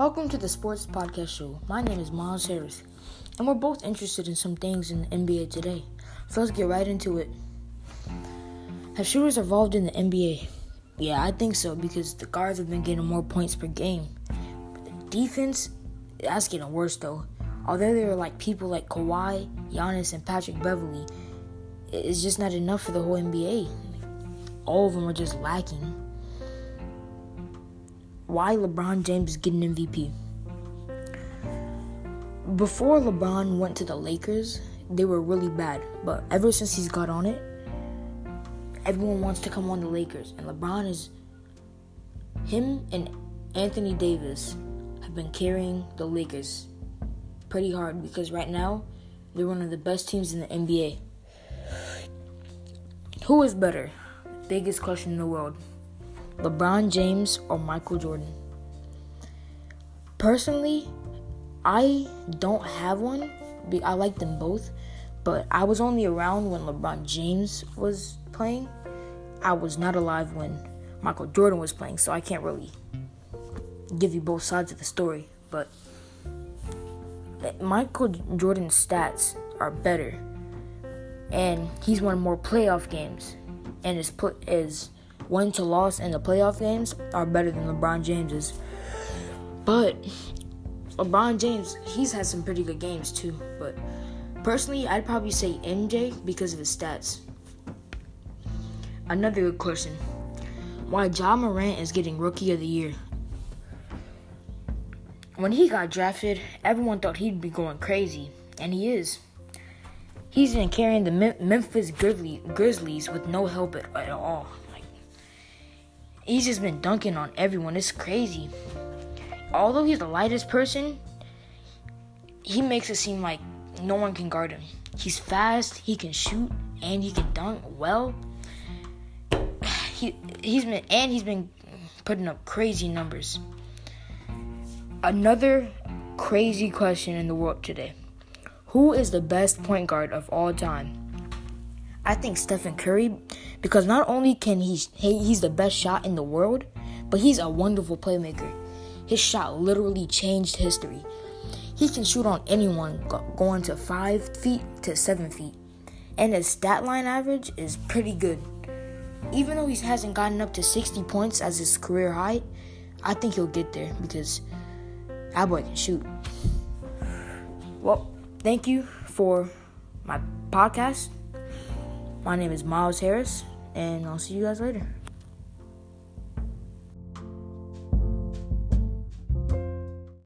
Welcome to the Sports Podcast Show. My name is Miles Harris, and we're both interested in some things in the NBA today. So let's get right into it. Have shooters evolved in the NBA? Yeah, I think so because the guards have been getting more points per game. But the defense, that's getting worse though. Although there are like people like Kawhi, Giannis, and Patrick Beverley, it's just not enough for the whole NBA. All of them are just lacking why LeBron James is getting MVP. Before LeBron went to the Lakers, they were really bad. But ever since he's got on it, everyone wants to come on the Lakers. And LeBron is. Him and Anthony Davis have been carrying the Lakers pretty hard because right now they're one of the best teams in the NBA. Who is better? Biggest question in the world. LeBron James or Michael Jordan? Personally, I don't have one. I like them both, but I was only around when LeBron James was playing. I was not alive when Michael Jordan was playing, so I can't really give you both sides of the story. But Michael Jordan's stats are better, and he's won more playoff games, and his put is win to loss in the playoff games are better than LeBron James's. But LeBron James, he's had some pretty good games too. But personally, I'd probably say MJ because of his stats. Another good question. Why Ja Morant is getting rookie of the year? When he got drafted, everyone thought he'd be going crazy, and he is. He's been carrying the Memphis Grizzlies with no help at all he's just been dunking on everyone. It's crazy. Although he's the lightest person, he makes it seem like no one can guard him. He's fast, he can shoot, and he can dunk well. He he's been and he's been putting up crazy numbers. Another crazy question in the world today. Who is the best point guard of all time? I think Stephen Curry because not only can he he's the best shot in the world, but he's a wonderful playmaker. His shot literally changed history. He can shoot on anyone going to 5 feet to 7 feet. And his stat line average is pretty good. Even though he hasn't gotten up to 60 points as his career high, I think he'll get there because that boy can shoot. Well, thank you for my podcast. My name is Miles Harris, and I'll see you guys later.